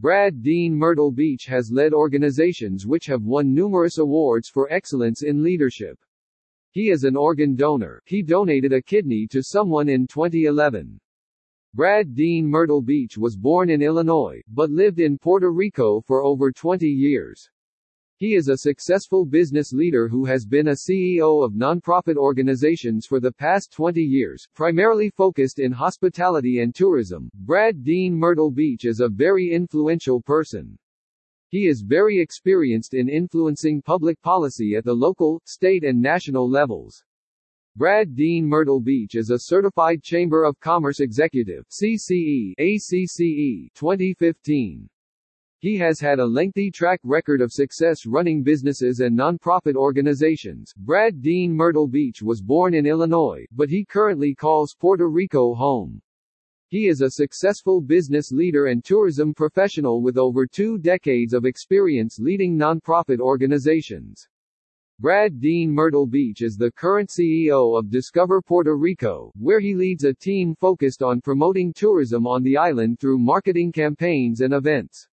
Brad Dean Myrtle Beach has led organizations which have won numerous awards for excellence in leadership. He is an organ donor. He donated a kidney to someone in 2011. Brad Dean Myrtle Beach was born in Illinois, but lived in Puerto Rico for over 20 years. He is a successful business leader who has been a CEO of nonprofit organizations for the past 20 years, primarily focused in hospitality and tourism. Brad Dean Myrtle Beach is a very influential person. He is very experienced in influencing public policy at the local, state and national levels. Brad Dean Myrtle Beach is a certified Chamber of Commerce executive CCE ACCE 2015. He has had a lengthy track record of success running businesses and nonprofit organizations. Brad Dean Myrtle Beach was born in Illinois, but he currently calls Puerto Rico home. He is a successful business leader and tourism professional with over two decades of experience leading nonprofit organizations. Brad Dean Myrtle Beach is the current CEO of Discover Puerto Rico, where he leads a team focused on promoting tourism on the island through marketing campaigns and events.